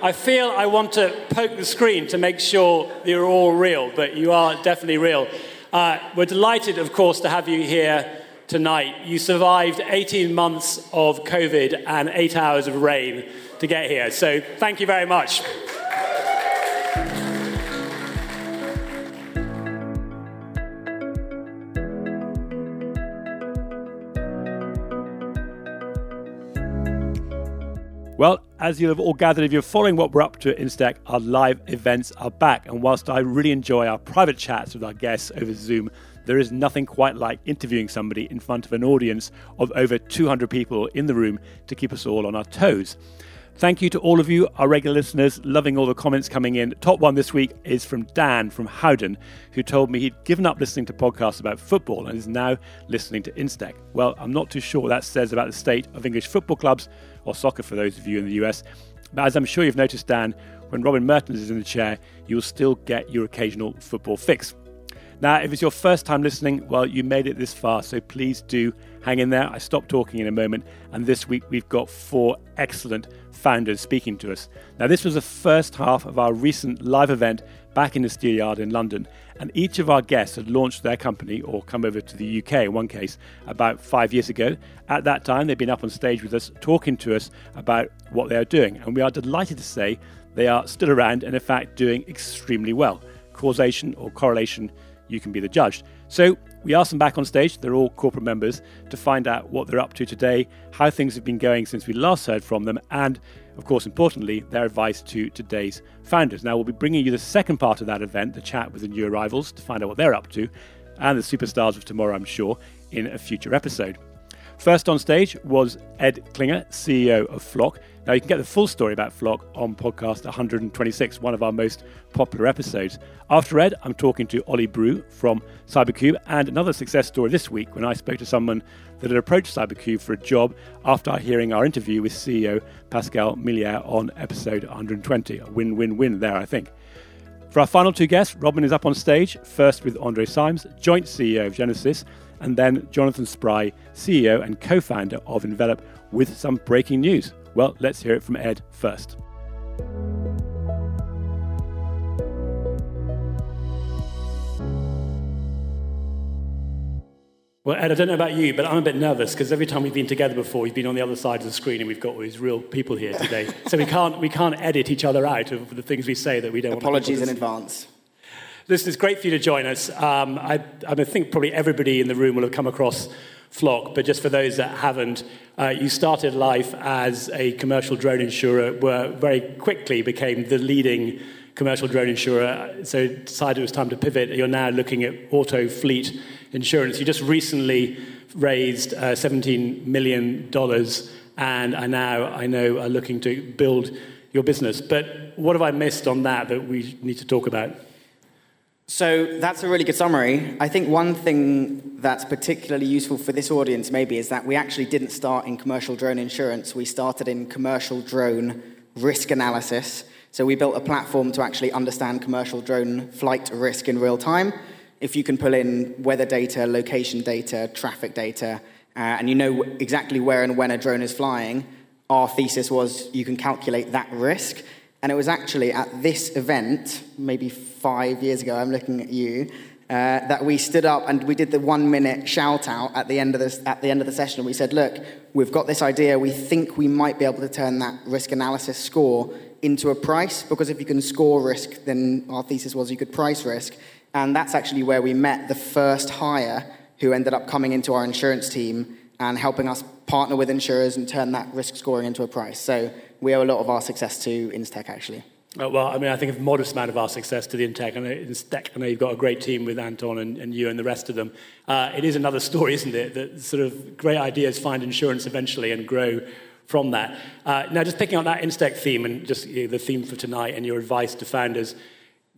I feel I want to poke the screen to make sure you're all real, but you are definitely real. Uh, we're delighted, of course, to have you here tonight. You survived 18 months of COVID and eight hours of rain to get here. So thank you very much. Well, as you'll have all gathered, if you're following what we're up to at Instech, our live events are back. And whilst I really enjoy our private chats with our guests over Zoom, there is nothing quite like interviewing somebody in front of an audience of over 200 people in the room to keep us all on our toes. Thank you to all of you, our regular listeners, loving all the comments coming in. Top one this week is from Dan from Howden, who told me he'd given up listening to podcasts about football and is now listening to Instech. Well, I'm not too sure what that says about the state of English football clubs or soccer for those of you in the US. But as I'm sure you've noticed, Dan, when Robin Merttens is in the chair, you'll still get your occasional football fix. Now, if it's your first time listening, well, you made it this far, so please do hang in there. I stop talking in a moment, and this week we've got four excellent founders speaking to us. Now, this was the first half of our recent live event back in the Steelyard in London, and each of our guests had launched their company or come over to the UK in one case about five years ago. At that time, they'd been up on stage with us talking to us about what they are doing, and we are delighted to say they are still around and, in fact, doing extremely well. Causation or correlation you can be the judge. So we asked them back on stage, they're all corporate members, to find out what they're up to today, how things have been going since we last heard from them, and of course, importantly, their advice to today's founders. Now, we'll be bringing you the second part of that event, the chat with the new arrivals, to find out what they're up to, and the superstars of tomorrow, I'm sure, in a future episode. First on stage was Ed Klinger, CEO of Flock. Now, you can get the full story about Flock on podcast 126, one of our most popular episodes. After Ed, I'm talking to Ollie Brew from Cybercube, and another success story this week when I spoke to someone that had approached Cybercube for a job after hearing our interview with CEO Pascal Millaire on episode 120. A win win win there, I think. For our final two guests, Robin is up on stage, first with Andre Symes, joint CEO of Genasys, and then Jonathan Spry, CEO and co founder of Envelop, with some breaking news. Well, let's hear it from Ed first. Well, Ed, I don't know about you, but I'm a bit nervous because every time we've been together before, we've been on the other side of the screen and we've got all these real people here today. so we can't, we can't edit each other out of the things we say that we don't Apologies in advance. Listen, it's great for you to join us. Um, I, I, think probably everybody in the room will have come across Flock, but just for those that haven't, uh, you started life as a commercial drone insurer, where very quickly became the leading commercial drone insurer. So decided it was time to pivot. You're now looking at auto fleet insurance. You just recently raised uh, $17 million, and are now, I know, are looking to build your business. But what have I missed on that that we need to talk about? So that's a really good summary. I think one thing that's particularly useful for this audience maybe is that we actually didn't start in commercial drone insurance. We started in commercial drone risk analysis. So we built a platform to actually understand commercial drone flight risk in real time. If you can pull in weather data, location data, traffic data, uh, and you know exactly where and when a drone is flying, our thesis was you can calculate that risk and it was actually at this event, maybe five years ago, I'm looking at you, uh, that we stood up and we did the one minute shout out at the end of this, at the end of the session. We said, look, we've got this idea. We think we might be able to turn that risk analysis score into a price because if you can score risk, then our thesis was you could price risk. And that's actually where we met the first hire who ended up coming into our insurance team and helping us partner with insurers and turn that risk scoring into a price. So we owe a lot of our success to Instech, actually. Uh, well, I mean, I think a modest amount of our success to the Intech. I know, Instech, I know you've got a great team with Anton and, and you and the rest of them. Uh, it is another story, isn't it? That sort of great ideas find insurance eventually and grow from that. Uh, now, just picking up that Instech theme and just you know, the theme for tonight and your advice to founders,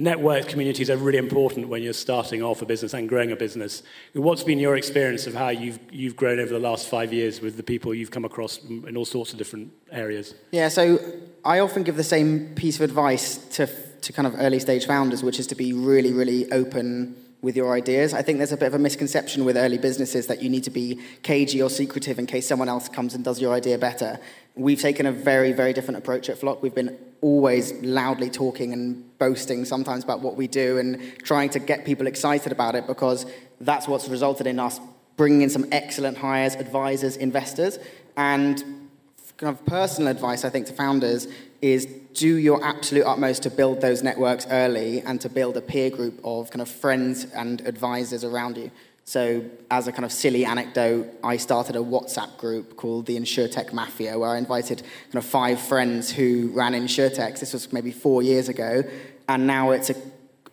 network communities are really important when you're starting off a business and growing a business. What's been your experience of how you've, you've grown over the last five years with the people you've come across in all sorts of different areas? Yeah, so I often give the same piece of advice to, to kind of early stage founders, which is to be really, really open with your ideas. I think there's a bit of a misconception with early businesses that you need to be cagey or secretive in case someone else comes and does your idea better. We've taken a very, very different approach at Flock. We've been always loudly talking and boasting sometimes about what we do and trying to get people excited about it because that's what's resulted in us bringing in some excellent hires, advisors, investors. And kind of personal advice, I think, to founders is do your absolute utmost to build those networks early and to build a peer group of kind of friends and advisors around you. So, as a kind of silly anecdote, I started a WhatsApp group called the InsurTech Mafia, where I invited kind of five friends who ran InsurTechs. This was maybe four years ago, and now it's a,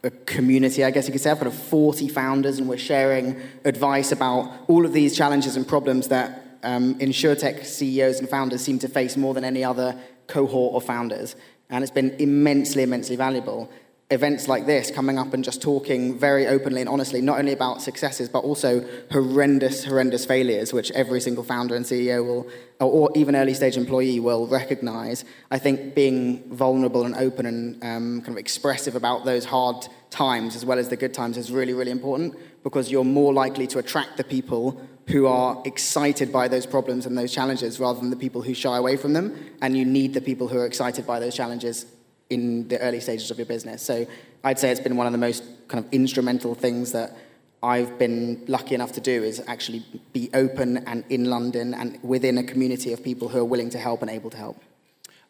a community, I guess you could say. I've got 40 founders, and we're sharing advice about all of these challenges and problems that um, InsurTech CEOs and founders seem to face more than any other cohort of founders. And it's been immensely, immensely valuable. Events like this, coming up and just talking very openly and honestly, not only about successes, but also horrendous, horrendous failures, which every single founder and CEO will, or even early stage employee will recognize. I think being vulnerable and open and um, kind of expressive about those hard times as well as the good times is really, really important because you're more likely to attract the people who are excited by those problems and those challenges rather than the people who shy away from them. And you need the people who are excited by those challenges in the early stages of your business. So I'd say it's been one of the most kind of instrumental things that I've been lucky enough to do is actually be open and in London and within a community of people who are willing to help and able to help.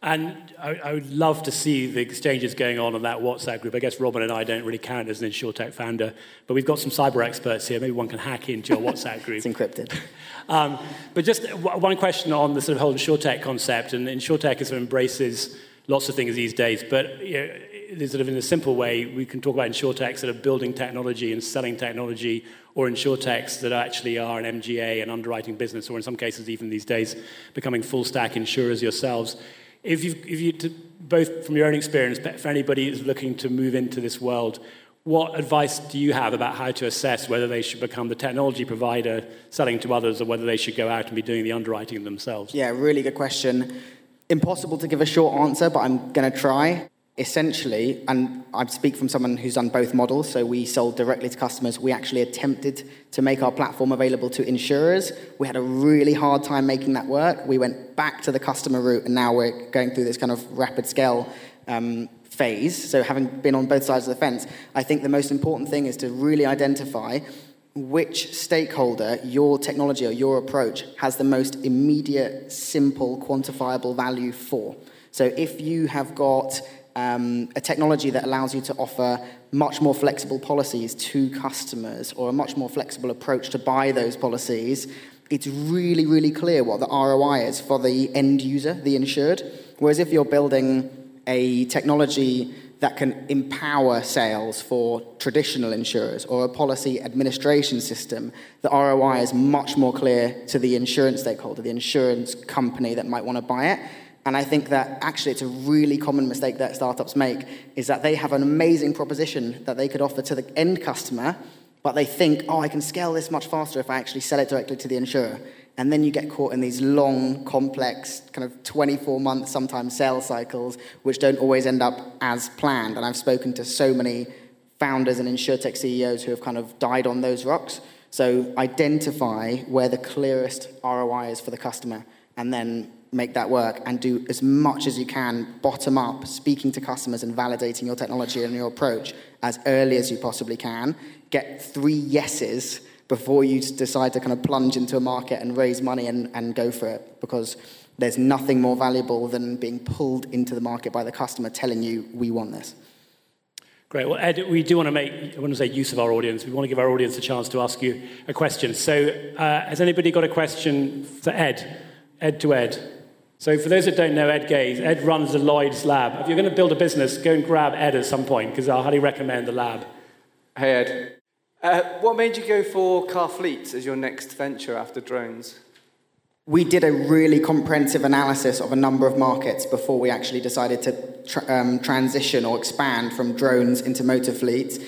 And I, I, would love to see the exchanges going on in that WhatsApp group. I guess Robin and I don't really count as an InsurTech founder, but we've got some cyber experts here. Maybe one can hack into your WhatsApp group. it's encrypted. Um, but just one question on the sort of whole InsurTech concept. And InsurTech sort of embraces lots of things these days, but you know, sort of in a simple way, we can talk about InsurTechs that are building technology and selling technology, or InsurTechs that actually are an MGA, an underwriting business, or in some cases, even these days, becoming full stack insurers yourselves if you, if you both from your own experience, but for anybody who's looking to move into this world, what advice do you have about how to assess whether they should become the technology provider selling to others or whether they should go out and be doing the underwriting themselves? Yeah, really good question. Impossible to give a short answer, but I'm going to try essentially, and I speak from someone who's done both models, so we sold directly to customers. We actually attempted to make our platform available to insurers. We had a really hard time making that work. We went back to the customer route, and now we're going through this kind of rapid scale um, phase. So, having been on both sides of the fence, I think the most important thing is to really identify which stakeholder your technology or your approach has the most immediate, simple, quantifiable value for. So, if you have got um, a technology that allows you to offer much more flexible policies to customers or a much more flexible approach to buy those policies, it's really, really clear what the ROI is for the end user, the insured. Whereas if you're building a technology that can empower sales for traditional insurers or a policy administration system, the ROI is much more clear to the insurance stakeholder, the insurance company that might want to buy it. And I think that actually it's a really common mistake that startups make is that they have an amazing proposition that they could offer to the end customer, but they think, oh, I can scale this much faster if I actually sell it directly to the insurer. And then you get caught in these long, complex, kind of 24 month, sometimes sales cycles, which don't always end up as planned. And I've spoken to so many founders and insurtech CEOs who have kind of died on those rocks. So identify where the clearest ROI is for the customer and then make that work and do as much as you can bottom up, speaking to customers and validating your technology and your approach as early as you possibly can. Get three yeses before you decide to kind of plunge into a market and raise money and, and go for it because there's nothing more valuable than being pulled into the market by the customer telling you, we want this. Great. Well, Ed, we do want to make, I want to say use of our audience. We want to give our audience a chance to ask you a question. So, uh, has anybody got a question for Ed? Ed to Ed. So, for those that don't know Ed Gaze, Ed runs the Lloyd's Lab. If you're going to build a business, go and grab Ed at some point because I highly recommend the lab. Hey, Ed. Uh, what made you go for car fleets as your next venture after drones? We did a really comprehensive analysis of a number of markets before we actually decided to tra- um, transition or expand from drones into motor fleets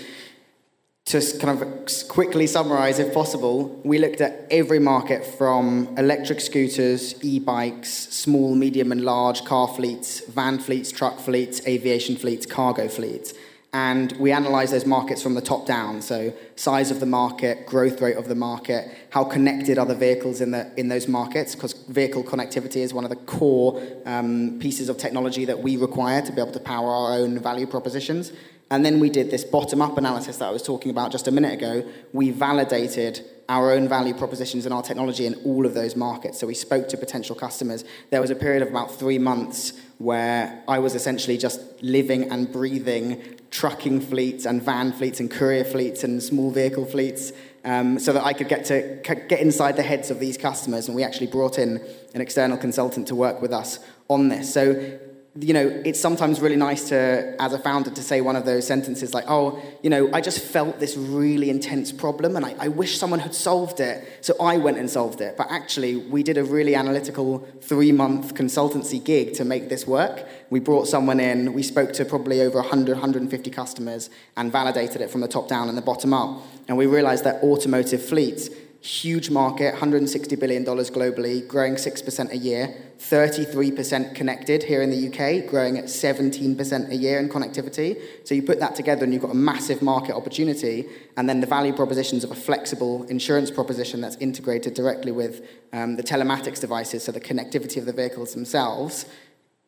to kind of quickly summarize, if possible, we looked at every market from electric scooters, e bikes, small, medium, and large car fleets, van fleets, truck fleets, aviation fleets, cargo fleets. And we analyze those markets from the top down. So, size of the market, growth rate of the market, how connected are the vehicles in, the, in those markets, because vehicle connectivity is one of the core um, pieces of technology that we require to be able to power our own value propositions. And then we did this bottom up analysis that I was talking about just a minute ago. We validated our own value propositions and our technology in all of those markets. So we spoke to potential customers. There was a period of about three months where I was essentially just living and breathing trucking fleets and van fleets and courier fleets and small vehicle fleets um, so that I could get to get inside the heads of these customers. And we actually brought in an external consultant to work with us on this. So you know, it's sometimes really nice to, as a founder, to say one of those sentences like, oh, you know, I just felt this really intense problem and I, I, wish someone had solved it. So I went and solved it. But actually, we did a really analytical three month consultancy gig to make this work. We brought someone in, we spoke to probably over 100, 150 customers and validated it from the top down and the bottom up. And we realized that automotive fleets huge market, $160 billion globally, growing 6% a year, 33% connected here in the UK, growing at 17% a year in connectivity. So you put that together and you've got a massive market opportunity, and then the value propositions of a flexible insurance proposition that's integrated directly with um, the telematics devices, so the connectivity of the vehicles themselves.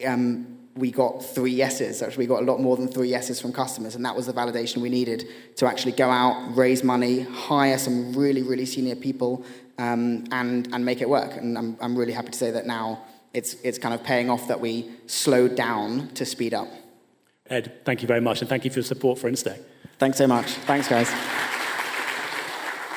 Um, we got three yeses. Actually, we got a lot more than three yeses from customers, and that was the validation we needed to actually go out, raise money, hire some really, really senior people, um, and and make it work. And I'm I'm really happy to say that now it's it's kind of paying off that we slowed down to speed up. Ed, thank you very much, and thank you for your support for Instech. Thanks so much. Thanks, guys.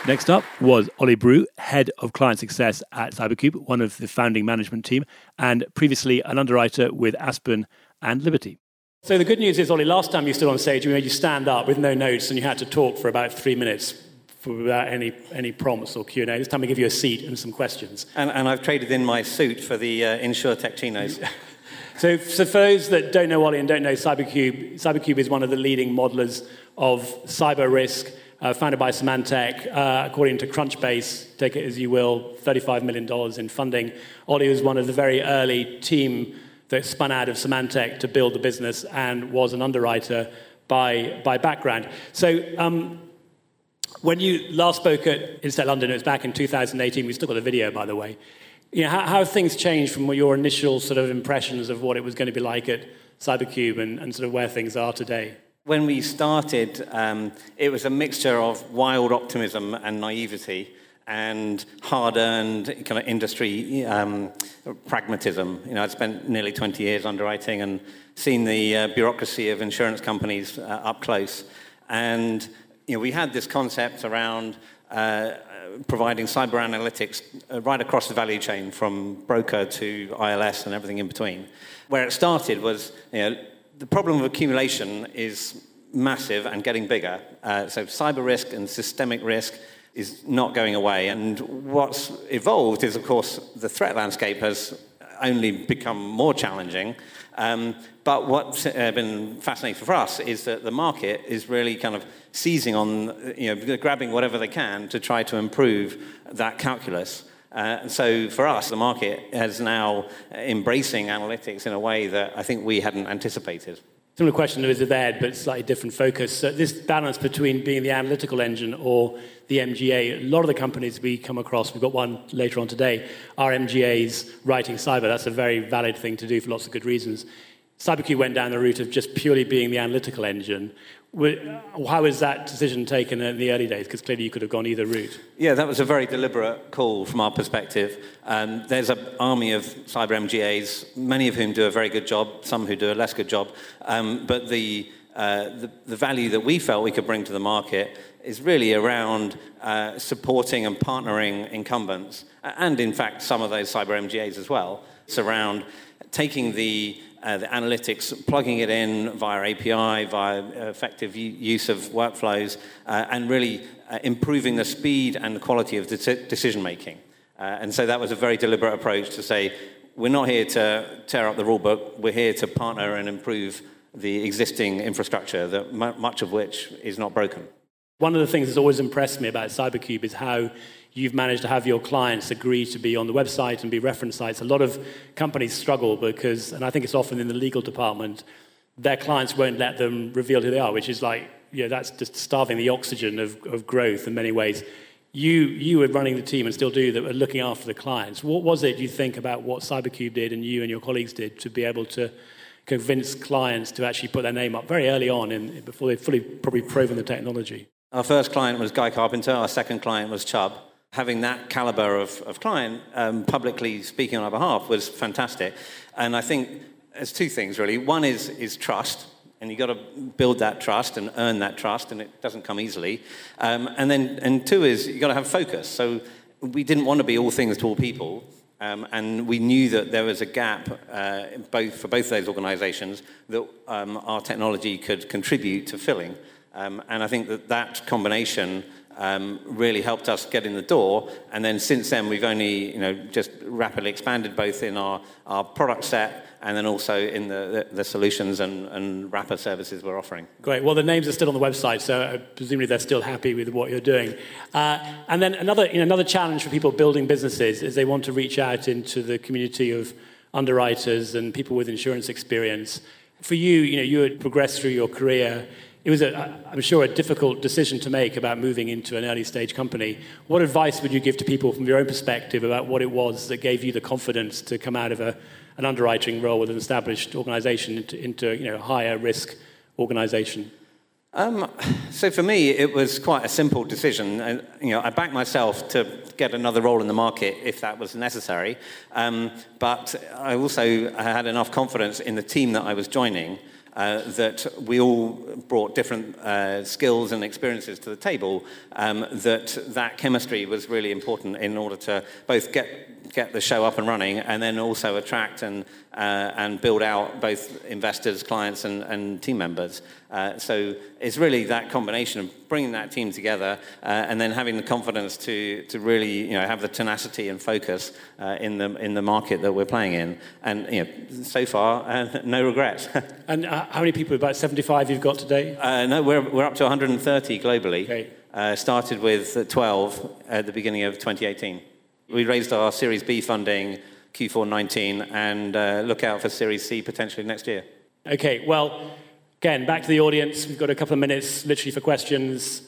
Next up was Ollie Brew, head of client success at Cybercube, one of the founding management team, and previously an underwriter with Aspen and Liberty. So the good news is, Ollie, last time you stood on stage, we made you stand up with no notes, and you had to talk for about three minutes without any, any prompts or Q&A. This time we give you a seat and some questions. And, and I've traded in my suit for the uh, InsurTech chinos. so, so for those that don't know Ollie and don't know Cybercube, Cybercube is one of the leading modelers of cyber risk uh, founded by Symantec. Uh, according to Crunchbase, take it as you will, $35 million in funding. Ollie was one of the very early team that spun out of Symantec to build the business and was an underwriter by, by background. So um, when you last spoke at Instech London, it was back in 2018. We still got the video, by the way. You know, how, how have things changed from your initial sort of impressions of what it was going to be like at Cybercube and, and sort of where things are today? When we started, um, it was a mixture of wild optimism and naivety and hard-earned kind of industry um, pragmatism. You know, I'd spent nearly 20 years underwriting and seen the uh, bureaucracy of insurance companies uh, up close. And you know, we had this concept around uh, providing cyber analytics uh, right across the value chain, from broker to ILS and everything in between. Where it started was, you know, the problem of accumulation is massive and getting bigger. Uh, so cyber risk and systemic risk is not going away. And what's evolved is, of course, the threat landscape has only become more challenging. Um, but what's uh, been fascinating for us is that the market is really kind of seizing on, you know, grabbing whatever they can to try to improve that calculus. Uh, so for us, the market is now embracing analytics in a way that I think we hadn't anticipated. Similar question to Ed, but slightly different focus. So this balance between being the analytical engine or the MGA, a lot of the companies we come across, we've got one later on today, are MGAs writing cyber. That's a very valid thing to do for lots of good reasons. CyberCube went down the route of just purely being the analytical engine. How was that decision taken in the early days? Because clearly you could have gone either route. Yeah, that was a very deliberate call from our perspective. Um, there's an army of cyber MGAs, many of whom do a very good job, some who do a less good job. Um, but the, uh, the, the, value that we felt we could bring to the market is really around uh, supporting and partnering incumbents, and in fact, some of those cyber MGAs as well. It's around taking the uh, the analytics, plugging it in via API, via effective use of workflows, uh, and really uh, improving the speed and the quality of the decision making. Uh, and so that was a very deliberate approach to say, we're not here to tear up the rule book, we're here to partner and improve the existing infrastructure, that much of which is not broken. One of the things that's always impressed me about Cybercube is how you've managed to have your clients agree to be on the website and be reference sites. A lot of companies struggle because, and I think it's often in the legal department, their clients won't let them reveal who they are, which is like, you know, that's just starving the oxygen of, of growth in many ways. You, you were running the team and still do that, were looking after the clients. What was it you think about what Cybercube did and you and your colleagues did to be able to convince clients to actually put their name up very early on in, before they've fully probably proven the technology? Our first client was Guy Carpenter, our second client was Chubb. Having that caliber of, of client um, publicly speaking on our behalf was fantastic. And I think there's two things really. One is, is trust, and you've got to build that trust and earn that trust, and it doesn't come easily. Um, and then, and two is you've got to have focus. So we didn't want to be all things to all people, um, and we knew that there was a gap uh, both, for both those organizations that um, our technology could contribute to filling. Um, and I think that that combination um, really helped us get in the door. And then since then, we've only you know, just rapidly expanded both in our, our product set and then also in the, the, the, solutions and, and wrapper services we're offering. Great. Well, the names are still on the website, so uh, presumably they're still happy with what you're doing. Uh, and then another, you know, another challenge for people building businesses is they want to reach out into the community of underwriters and people with insurance experience. For you, you know, you had progressed through your career. It was, a, I'm sure, a difficult decision to make about moving into an early stage company. What advice would you give to people from your own perspective about what it was that gave you the confidence to come out of a an underwriting role with an established organization into, into you know, a higher risk organization? Um, so for me, it was quite a simple decision. And, you know, I backed myself to get another role in the market if that was necessary. Um, but I also had enough confidence in the team that I was joining uh, that we all brought different uh, skills and experiences to the table, um, that that chemistry was really important in order to both get get the show up and running, and then also attract and uh, and build out both investors, clients, and, and team members. Uh, so it's really that combination of bringing that team together uh, and then having the confidence to to really you know have the tenacity and focus uh, in the in the market that we're playing in. And you know, so far, uh, no regrets. and uh, how many people? About 75 you've got today? no, we're we're up to 130 globally. Okay. started with 12 at the beginning of 2018. We raised our Series B funding Q4 19 and uh, look out for Series C potentially next year. Okay, well, again, back to the audience. We've got a couple of minutes literally for questions.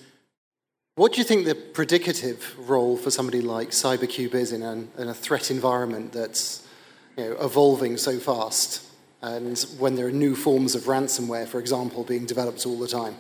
What do you think the predicative role for somebody like Cybercube is in, an, in a threat environment that's you know, evolving so fast? And when there are new forms of ransomware, for example, being developed all the time?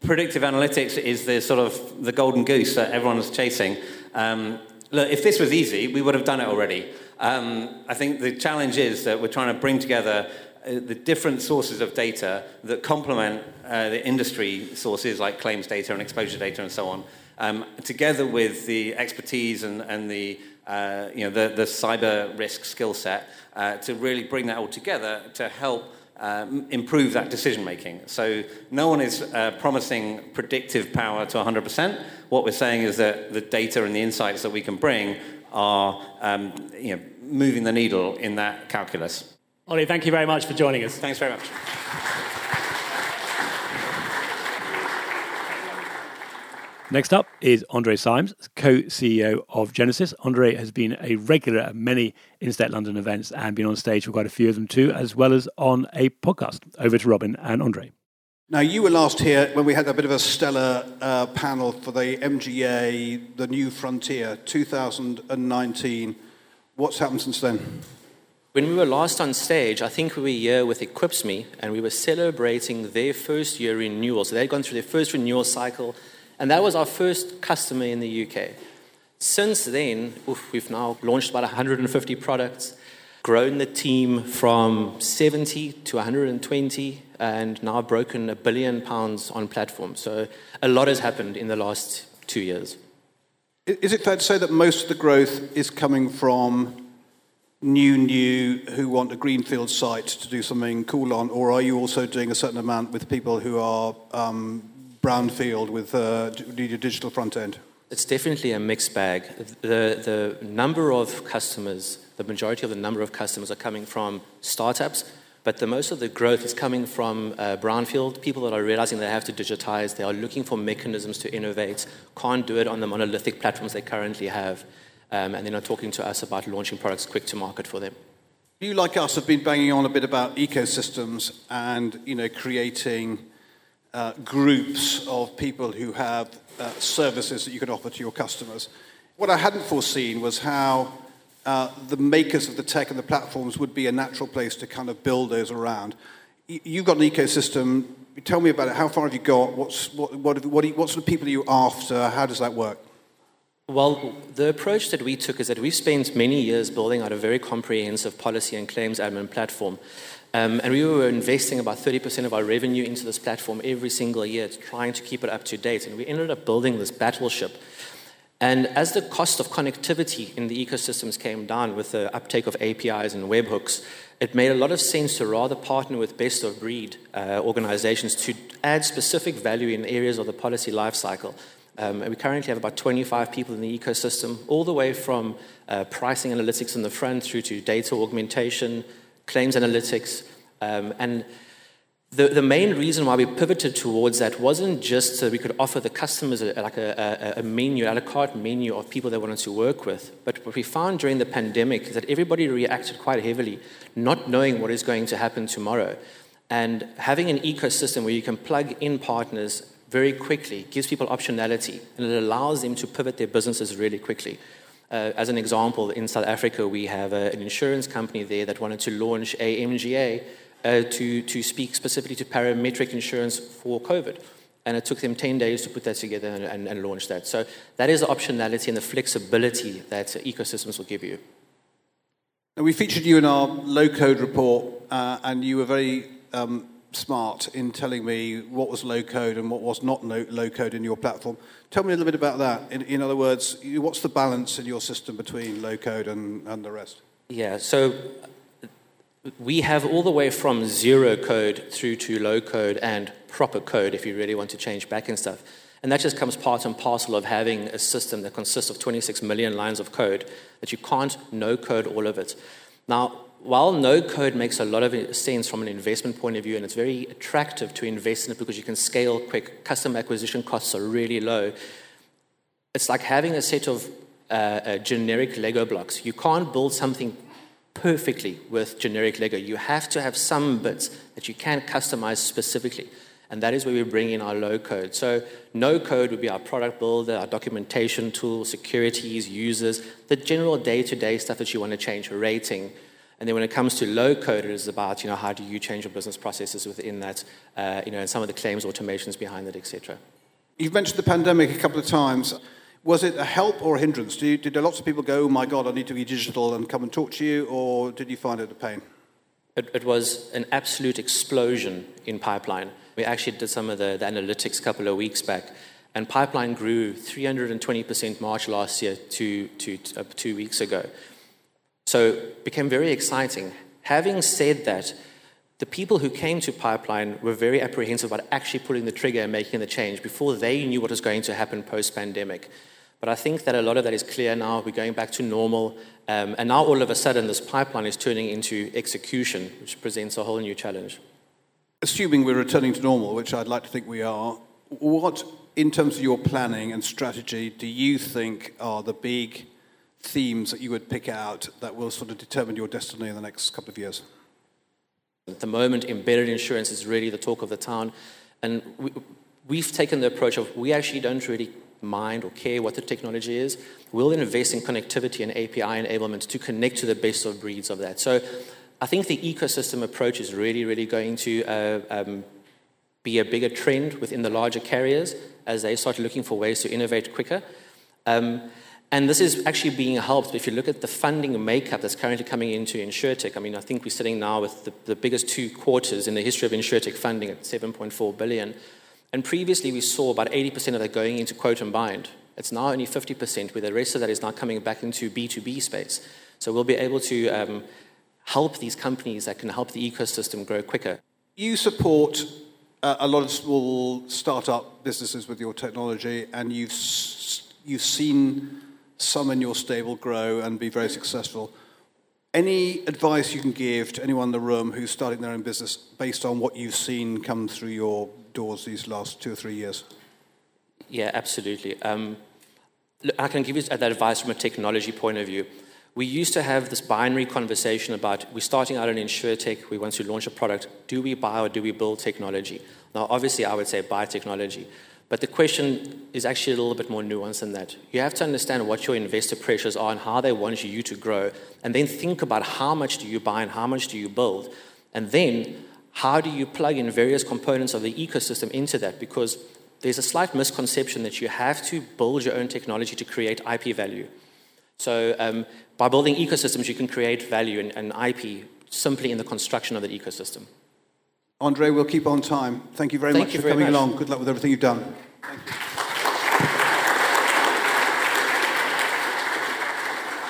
Predictive analytics is the sort of the golden goose that everyone's chasing. Um, Look, if this was easy, we would have done it already. Um, I think the challenge is that we're trying to bring together uh, the different sources of data that complement uh, the industry sources like claims data and exposure data and so on, um, together with the expertise and, and the, uh, you know, the, the cyber risk skill set uh, to really bring that all together to help um, improve that decision making. So no one is uh, promising predictive power to 100%. What we're saying is that the data and the insights that we can bring are um, you know, moving the needle in that calculus. Ollie, thank you very much for joining us. Thanks very much. Next up is Andre Symes, co CEO of Genasys. Andre has been a regular at many Instech London events and been on stage for quite a few of them too, as well as on a podcast. Over to Robin and Andre. Now, you were last here when we had a bit of a stellar uh, panel for the MGA, the New Frontier 2019. What's happened since then? When we were last on stage, I think we were here with EquipsMe, and we were celebrating their first year renewal. So they'd gone through their first renewal cycle and that was our first customer in the UK. Since then, oof, we've now launched about 150 products, grown the team from 70 to 120, and now broken a billion pounds on platform. So a lot has happened in the last two years. Is it fair to say that most of the growth is coming from new, new who want a greenfield site to do something cool on, or are you also doing a certain amount with people who are um, brownfield with uh, digital front end? It's definitely a mixed bag. The, the number of customers, the majority of the number of customers are coming from startups, but the most of the growth is coming from uh, brownfield, people that are realizing they have to digitize, they are looking for mechanisms to innovate, can't do it on the monolithic platforms they currently have, um, and then are talking to us about launching products quick to market for them. You, like us, have been banging on a bit about ecosystems and you know creating uh, groups of people who have uh, services that you can offer to your customers. What I hadn't foreseen was how uh, the makers of the tech and the platforms would be a natural place to kind of build those around. You've got an ecosystem. Tell me about it. How far have you got? What's, what, what, what, what sort of people are you after? How does that work? Well, the approach that we took is that we spent many years building out a very comprehensive policy and claims admin platform. Um, and we were investing about 30% of our revenue into this platform every single year, trying to keep it up to date. And we ended up building this battleship. And as the cost of connectivity in the ecosystems came down with the uptake of APIs and webhooks, it made a lot of sense to rather partner with best of breed uh, organizations to add specific value in areas of the policy lifecycle. Um, we currently have about 25 people in the ecosystem, all the way from uh, pricing analytics in the front through to data augmentation, claims analytics. Um, and the, the main reason why we pivoted towards that wasn't just so we could offer the customers a, like a, a, a menu, a la carte menu of people they wanted to work with. But what we found during the pandemic is that everybody reacted quite heavily, not knowing what is going to happen tomorrow. And having an ecosystem where you can plug in partners very quickly gives people optionality and it allows them to pivot their businesses really quickly. Uh, as an example, in South Africa, we have a, an insurance company there that wanted to launch a MGA uh, to, to speak specifically to parametric insurance for COVID. And it took them 10 days to put that together and, and, and launch that. So that is the optionality and the flexibility that ecosystems will give you. Now, we featured you in our low code report, uh, and you were very um, smart in telling me what was low code and what was not low, code in your platform. Tell me a little bit about that. In, in other words, what's the balance in your system between low code and, and the rest? Yeah, so we have all the way from zero code through to low code and proper code if you really want to change back and stuff. And that just comes part and parcel of having a system that consists of 26 million lines of code that you can't no code all of it. Now, while no code makes a lot of sense from an investment point of view, and it's very attractive to invest in it because you can scale quick, customer acquisition costs are really low. It's like having a set of uh, uh, generic Lego blocks. You can't build something perfectly with generic Lego. You have to have some bits that you can customize specifically. And that is where we bring in our low code. So, no code would be our product builder, our documentation tool, securities, users, the general day to day stuff that you want to change, rating, and then when it comes to low code, it is about, you know, how do you change your business processes within that, uh, you know, and some of the claims automations behind it, etc. You've mentioned the pandemic a couple of times. Was it a help or a hindrance? Did, did lots of people go, oh my God, I need to be digital and come and talk to you, or did you find it a pain? It, it was an absolute explosion in pipeline. We actually did some of the, the analytics a couple of weeks back, and pipeline grew 320% March last year to, to, to uh, two weeks ago. So it became very exciting. Having said that, the people who came to Pipeline were very apprehensive about actually pulling the trigger and making the change before they knew what was going to happen post pandemic. But I think that a lot of that is clear now. We're going back to normal. Um, and now all of a sudden, this pipeline is turning into execution, which presents a whole new challenge. Assuming we're returning to normal, which I'd like to think we are, what, in terms of your planning and strategy, do you think are the big themes that you would pick out that will sort of determine your destiny in the next couple of years? At the moment, embedded insurance is really the talk of the town. And we, we've taken the approach of we actually don't really mind or care what the technology is. We'll invest in connectivity and API enablement to connect to the best of breeds of that. So I think the ecosystem approach is really, really going to uh, um, be a bigger trend within the larger carriers as they start looking for ways to innovate quicker. Um, and this is actually being helped if you look at the funding makeup that's currently coming into InsurTech. I mean, I think we're sitting now with the, the biggest two quarters in the history of InsurTech funding at 7.4 billion. And previously we saw about 80% of that going into quote and bind. It's now only 50%, where the rest of that is now coming back into B2B space. So we'll be able to um, help these companies that can help the ecosystem grow quicker. You support uh, a lot of small startup businesses with your technology, and you've, you've seen some in your stable grow and be very successful. Any advice you can give to anyone in the room who's starting their own business based on what you've seen come through your doors these last two or three years? Yeah, absolutely. Um, I can give you that advice from a technology point of view. we used to have this binary conversation about we're starting out in insure tech, we want to launch a product. Do we buy or do we build technology? Now, obviously, I would say buy technology. But the question is actually a little bit more nuanced than that. You have to understand what your investor pressures are and how they want you to grow, and then think about how much do you buy and how much do you build. And then, how do you plug in various components of the ecosystem into that? Because there's a slight misconception that you have to build your own technology to create IP value. So, um, by building ecosystems, you can create value and, and IP simply in the construction of the ecosystem. Andre, we'll keep on time. Thank you very Thank much you for very coming much. along. Good luck with everything you've done.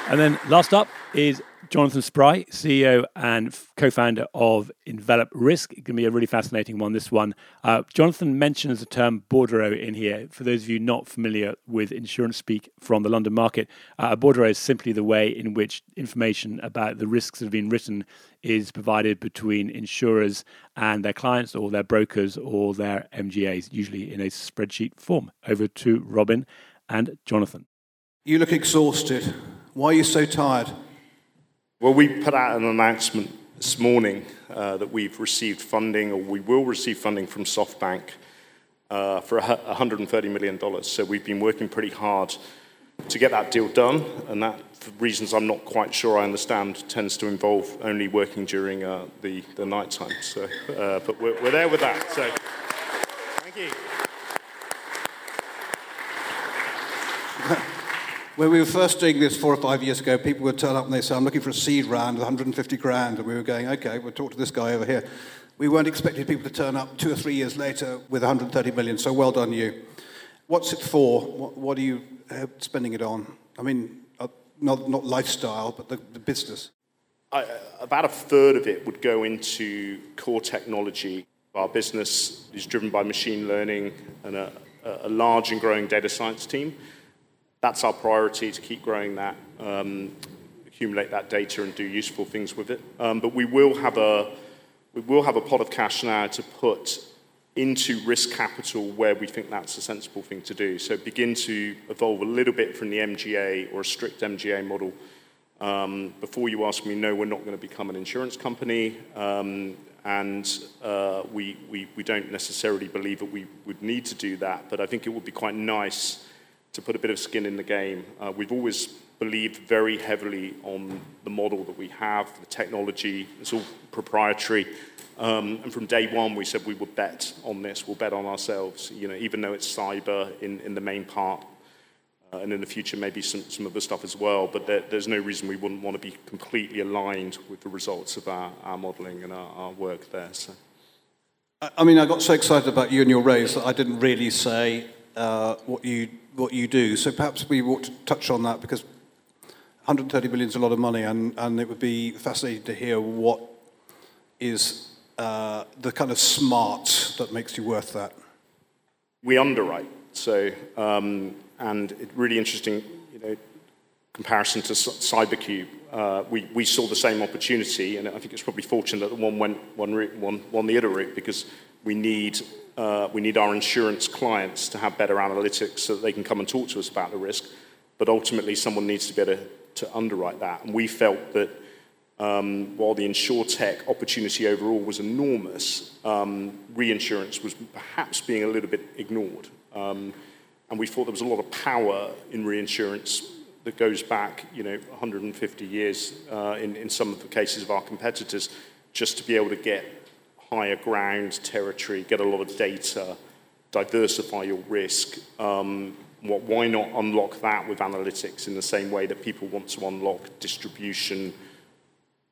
And then last up is Jonathan Spry, CEO and co-founder of Envelop Risk. It's going to be a really fascinating one. This one, uh, Jonathan mentions the term bordereau in here. For those of you not familiar with insurance speak from the London market, uh, a bordereau is simply the way in which information about the risks that have been written is provided between insurers and their clients, or their brokers, or their MGAs, usually in a spreadsheet form. Over to Robin and Jonathan. You look exhausted. Why are you so tired? Well, we put out an announcement this morning uh, that we've received funding, or we will receive funding from SoftBank uh, for a $130 million. So we've been working pretty hard to get that deal done, and that, for reasons I'm not quite sure I understand, tends to involve only working during uh, the, the night time. So, uh, but we're, we're there with that. So, thank you. When we were first doing this four or five years ago, people would turn up and they say, I'm looking for a seed round, 150 grand. And we were going, okay, we'll talk to this guy over here. We weren't expecting people to turn up two or three years later with 130 million, so well done you. What's it for? What, what are you uh, spending it on? I mean, uh, not, not lifestyle, but the, the business. I, about a third of it would go into core technology. Our business is driven by machine learning and a, a large and growing data science team. That's our priority to keep growing that, um, accumulate that data, and do useful things with it. Um, but we will have a we will have a pot of cash now to put into risk capital where we think that's a sensible thing to do. So begin to evolve a little bit from the MGA or a strict MGA model. Um, before you ask me, no, we're not going to become an insurance company, um, and uh, we, we, we don't necessarily believe that we would need to do that, but I think it would be quite nice to put a bit of skin in the game. Uh, we've always believed very heavily on the model that we have, the technology, it's all proprietary. Um, and from day one, we said we would bet on this, we'll bet on ourselves, you know, even though it's cyber in, in the main part, uh, and in the future, maybe some, some other stuff as well. But there, there's no reason we wouldn't want to be completely aligned with the results of our, our modeling and our, our work there. So. I mean, I got so excited about you and your raise that I didn't really say uh, what you what you do. So perhaps we ought to touch on that because 130 billion is a lot of money, and, and it would be fascinating to hear what is uh, the kind of smart that makes you worth that. we underwrite. So, um, and it really interesting, you know, comparison to CyberCube. Uh, we, we saw the same opportunity, and I think it's probably fortunate that the one went one route, one, one the other route, because we need, uh, we need our insurance clients to have better analytics so that they can come and talk to us about the risk. But ultimately, someone needs to be able to, to underwrite that. And we felt that um, while the insurtech opportunity overall was enormous, um, reinsurance was perhaps being a little bit ignored. Um, and we thought there was a lot of power in reinsurance that goes back, you know, 150 years uh, in, in some of the cases of our competitors, just to be able to get higher ground territory, get a lot of data, diversify your risk. Um, what, why not unlock that with analytics in the same way that people want to unlock distribution,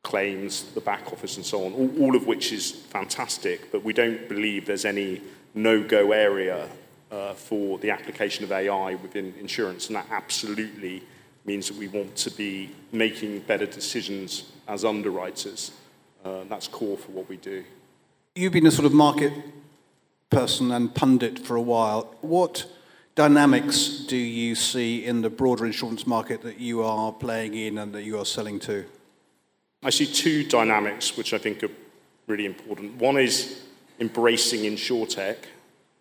claims, the back office, and so on, all, all of which is fantastic, but we don't believe there's any no go area uh, for the application of AI within insurance, and that absolutely means that we want to be making better decisions as underwriters. Uh, that's core for what we do. You've been a sort of market person and pundit for a while. What dynamics do you see in the broader insurance market that you are playing in and that you are selling to? I see two dynamics which I think are really important. One is embracing insurtech,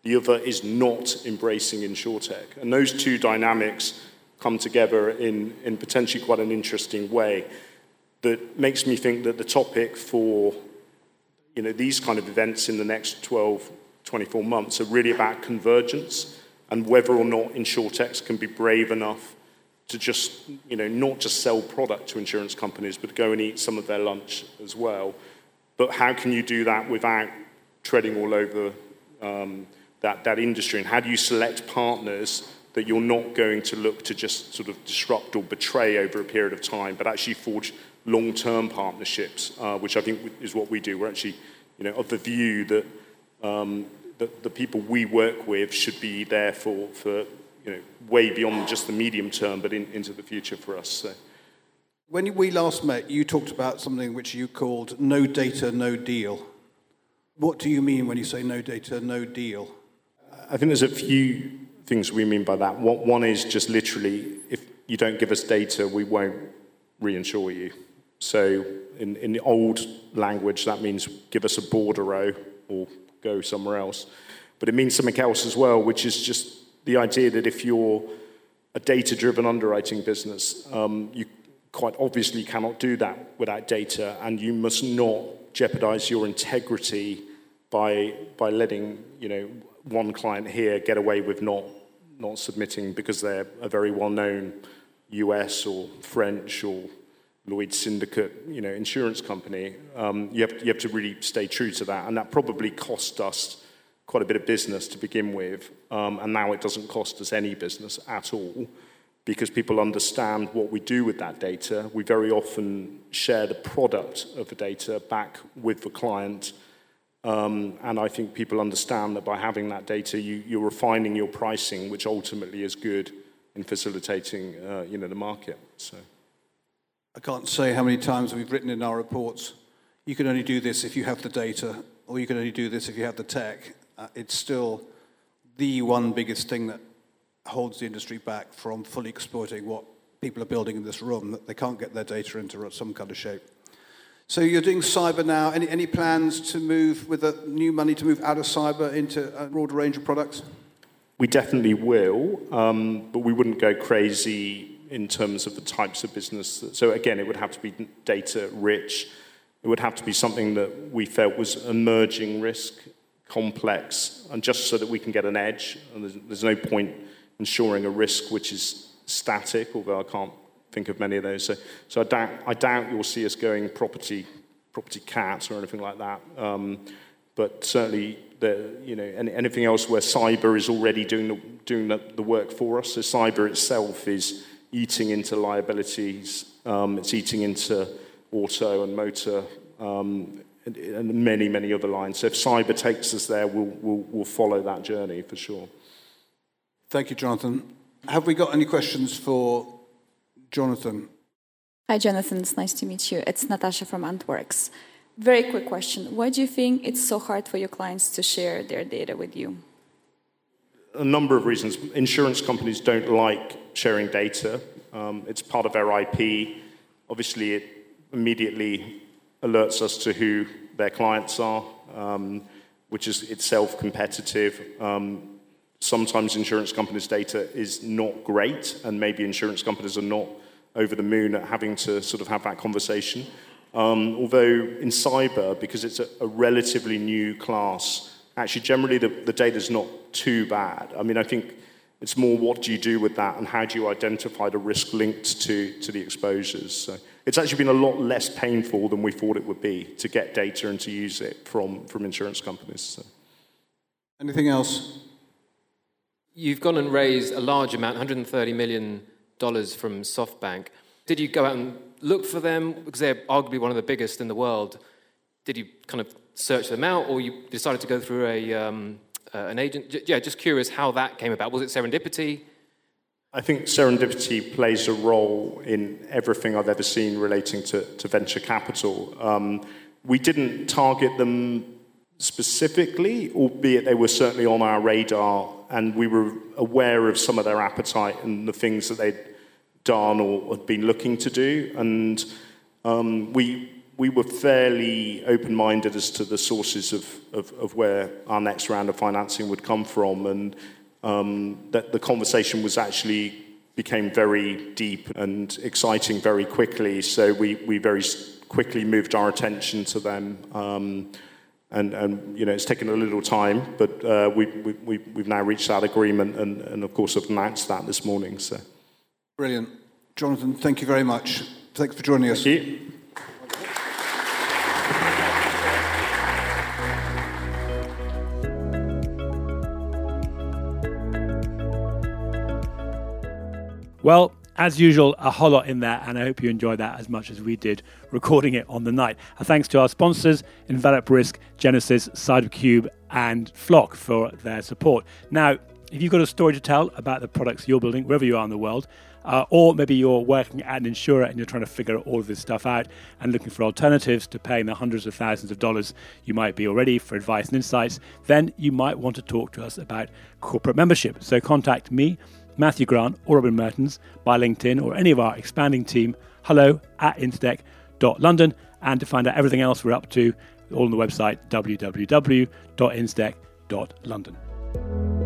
the other is not embracing insurtech. And those two dynamics come together in, in potentially quite an interesting way that makes me think that the topic for you know, these kind of events in the next 12, 24 months are really about convergence and whether or not insurtechs can be brave enough to just, you know, not just sell product to insurance companies, but go and eat some of their lunch as well. But how can you do that without treading all over um, that, that industry? And how do you select partners that you're not going to look to just sort of disrupt or betray over a period of time, but actually forge long-term partnerships, uh, which I think is what we do. We're actually, you know, of the view that um, the, the people we work with should be there for, for you know, way beyond just the medium term, but in, into the future for us. So. When we last met, you talked about something which you called no data, no deal. What do you mean when you say no data, no deal? I think there's a few things we mean by that. One is just literally, if you don't give us data, we won't reinsure you. So in, in the old language, that means give us a bordereau or go somewhere else. But it means something else as well, which is just the idea that if you're a data-driven underwriting business, um, you quite obviously cannot do that without data, and you must not jeopardize your integrity by by letting you know one client here get away with not not submitting because they're a very well-known US or French or Lloyd's syndicate, you know, insurance company, um, you, have, you have to really stay true to that. And that probably cost us quite a bit of business to begin with. Um, and now it doesn't cost us any business at all because people understand what we do with that data. We very often share the product of the data back with the client. Um, and I think people understand that by having that data, you, you're refining your pricing, which ultimately is good in facilitating, uh, you know, the market. So. I can't say how many times we've written in our reports, you can only do this if you have the data, or you can only do this if you have the tech. Uh, it's still the one biggest thing that holds the industry back from fully exploiting what people are building in this room, that they can't get their data into some kind of shape. So you're doing cyber now. Any, any plans to move with the new money to move out of cyber into a broader range of products? We definitely will, um, but we wouldn't go crazy in terms of the types of business. That, so again, it would have to be data rich. It would have to be something that we felt was emerging risk, complex, and just so that we can get an edge. And there's, there's no point ensuring a risk which is static, although I can't think of many of those. So, so I, doubt, I doubt you'll see us going property, property cats or anything like that. Um, but certainly, the, you know, anything else where cyber is already doing the, doing the, the work for us. So cyber itself is eating into liabilities, um, it's eating into auto and motor, um, and, and, many, many other lines. So if cyber takes us there, we'll, we'll, we'll follow that journey for sure. Thank you, Jonathan. Have we got any questions for Jonathan? Hi, Jonathan. It's nice to meet you. It's Natasha from Antworks. Very quick question. Why do you think it's so hard for your clients to share their data with you? A number of reasons. Insurance companies don't like sharing data. Um, it's part of their IP. Obviously, it immediately alerts us to who their clients are, um, which is itself competitive. Um, sometimes insurance companies' data is not great, and maybe insurance companies are not over the moon at having to sort of have that conversation. Um, although in cyber, because it's a, a, relatively new class, actually generally the, the data is not too bad. I mean, I think it's more what do you do with that and how do you identify the risk linked to, to the exposures. So it's actually been a lot less painful than we thought it would be to get data and to use it from, from insurance companies. So. Anything else? You've gone and raised a large amount, $130 million from SoftBank. Did you go out and look for them? Because they're arguably one of the biggest in the world. Did you kind of search them out, or you decided to go through a, um, uh, an agent? yeah, just curious how that came about. Was it serendipity? I think serendipity plays a role in everything I've ever seen relating to, to venture capital. Um, we didn't target them specifically, albeit they were certainly on our radar, and we were aware of some of their appetite and the things that they'd done or had been looking to do. And um, we we were fairly open minded as to the sources of, of, of, where our next round of financing would come from. And um, that the conversation was actually became very deep and exciting very quickly. So we, we very quickly moved our attention to them. Um, and, and, you know, it's taken a little time, but uh, we, we, we've now reached that agreement and, and, of course, have announced that this morning. So. Brilliant. Jonathan, thank you very much. Thanks for joining us. Thank you. Well, as usual, a whole lot in there, and I hope you enjoyed that as much as we did recording it on the night. Thanks to our sponsors, Envelop Risk, Genasys, Cybercube, and Flock for their support. Now, if you've got a story to tell about the products you're building, wherever you are in the world, uh, or maybe you're working at an insurer and you're trying to figure all of this stuff out and looking for alternatives to paying the hundreds of thousands of dollars you might be already for advice and insights, then you might want to talk to us about corporate membership. So contact me Matthew Grant or Robin Merttens by LinkedIn or any of our expanding team, hello at instech.london. And to find out everything else we're up to, all on the website www.instech.london.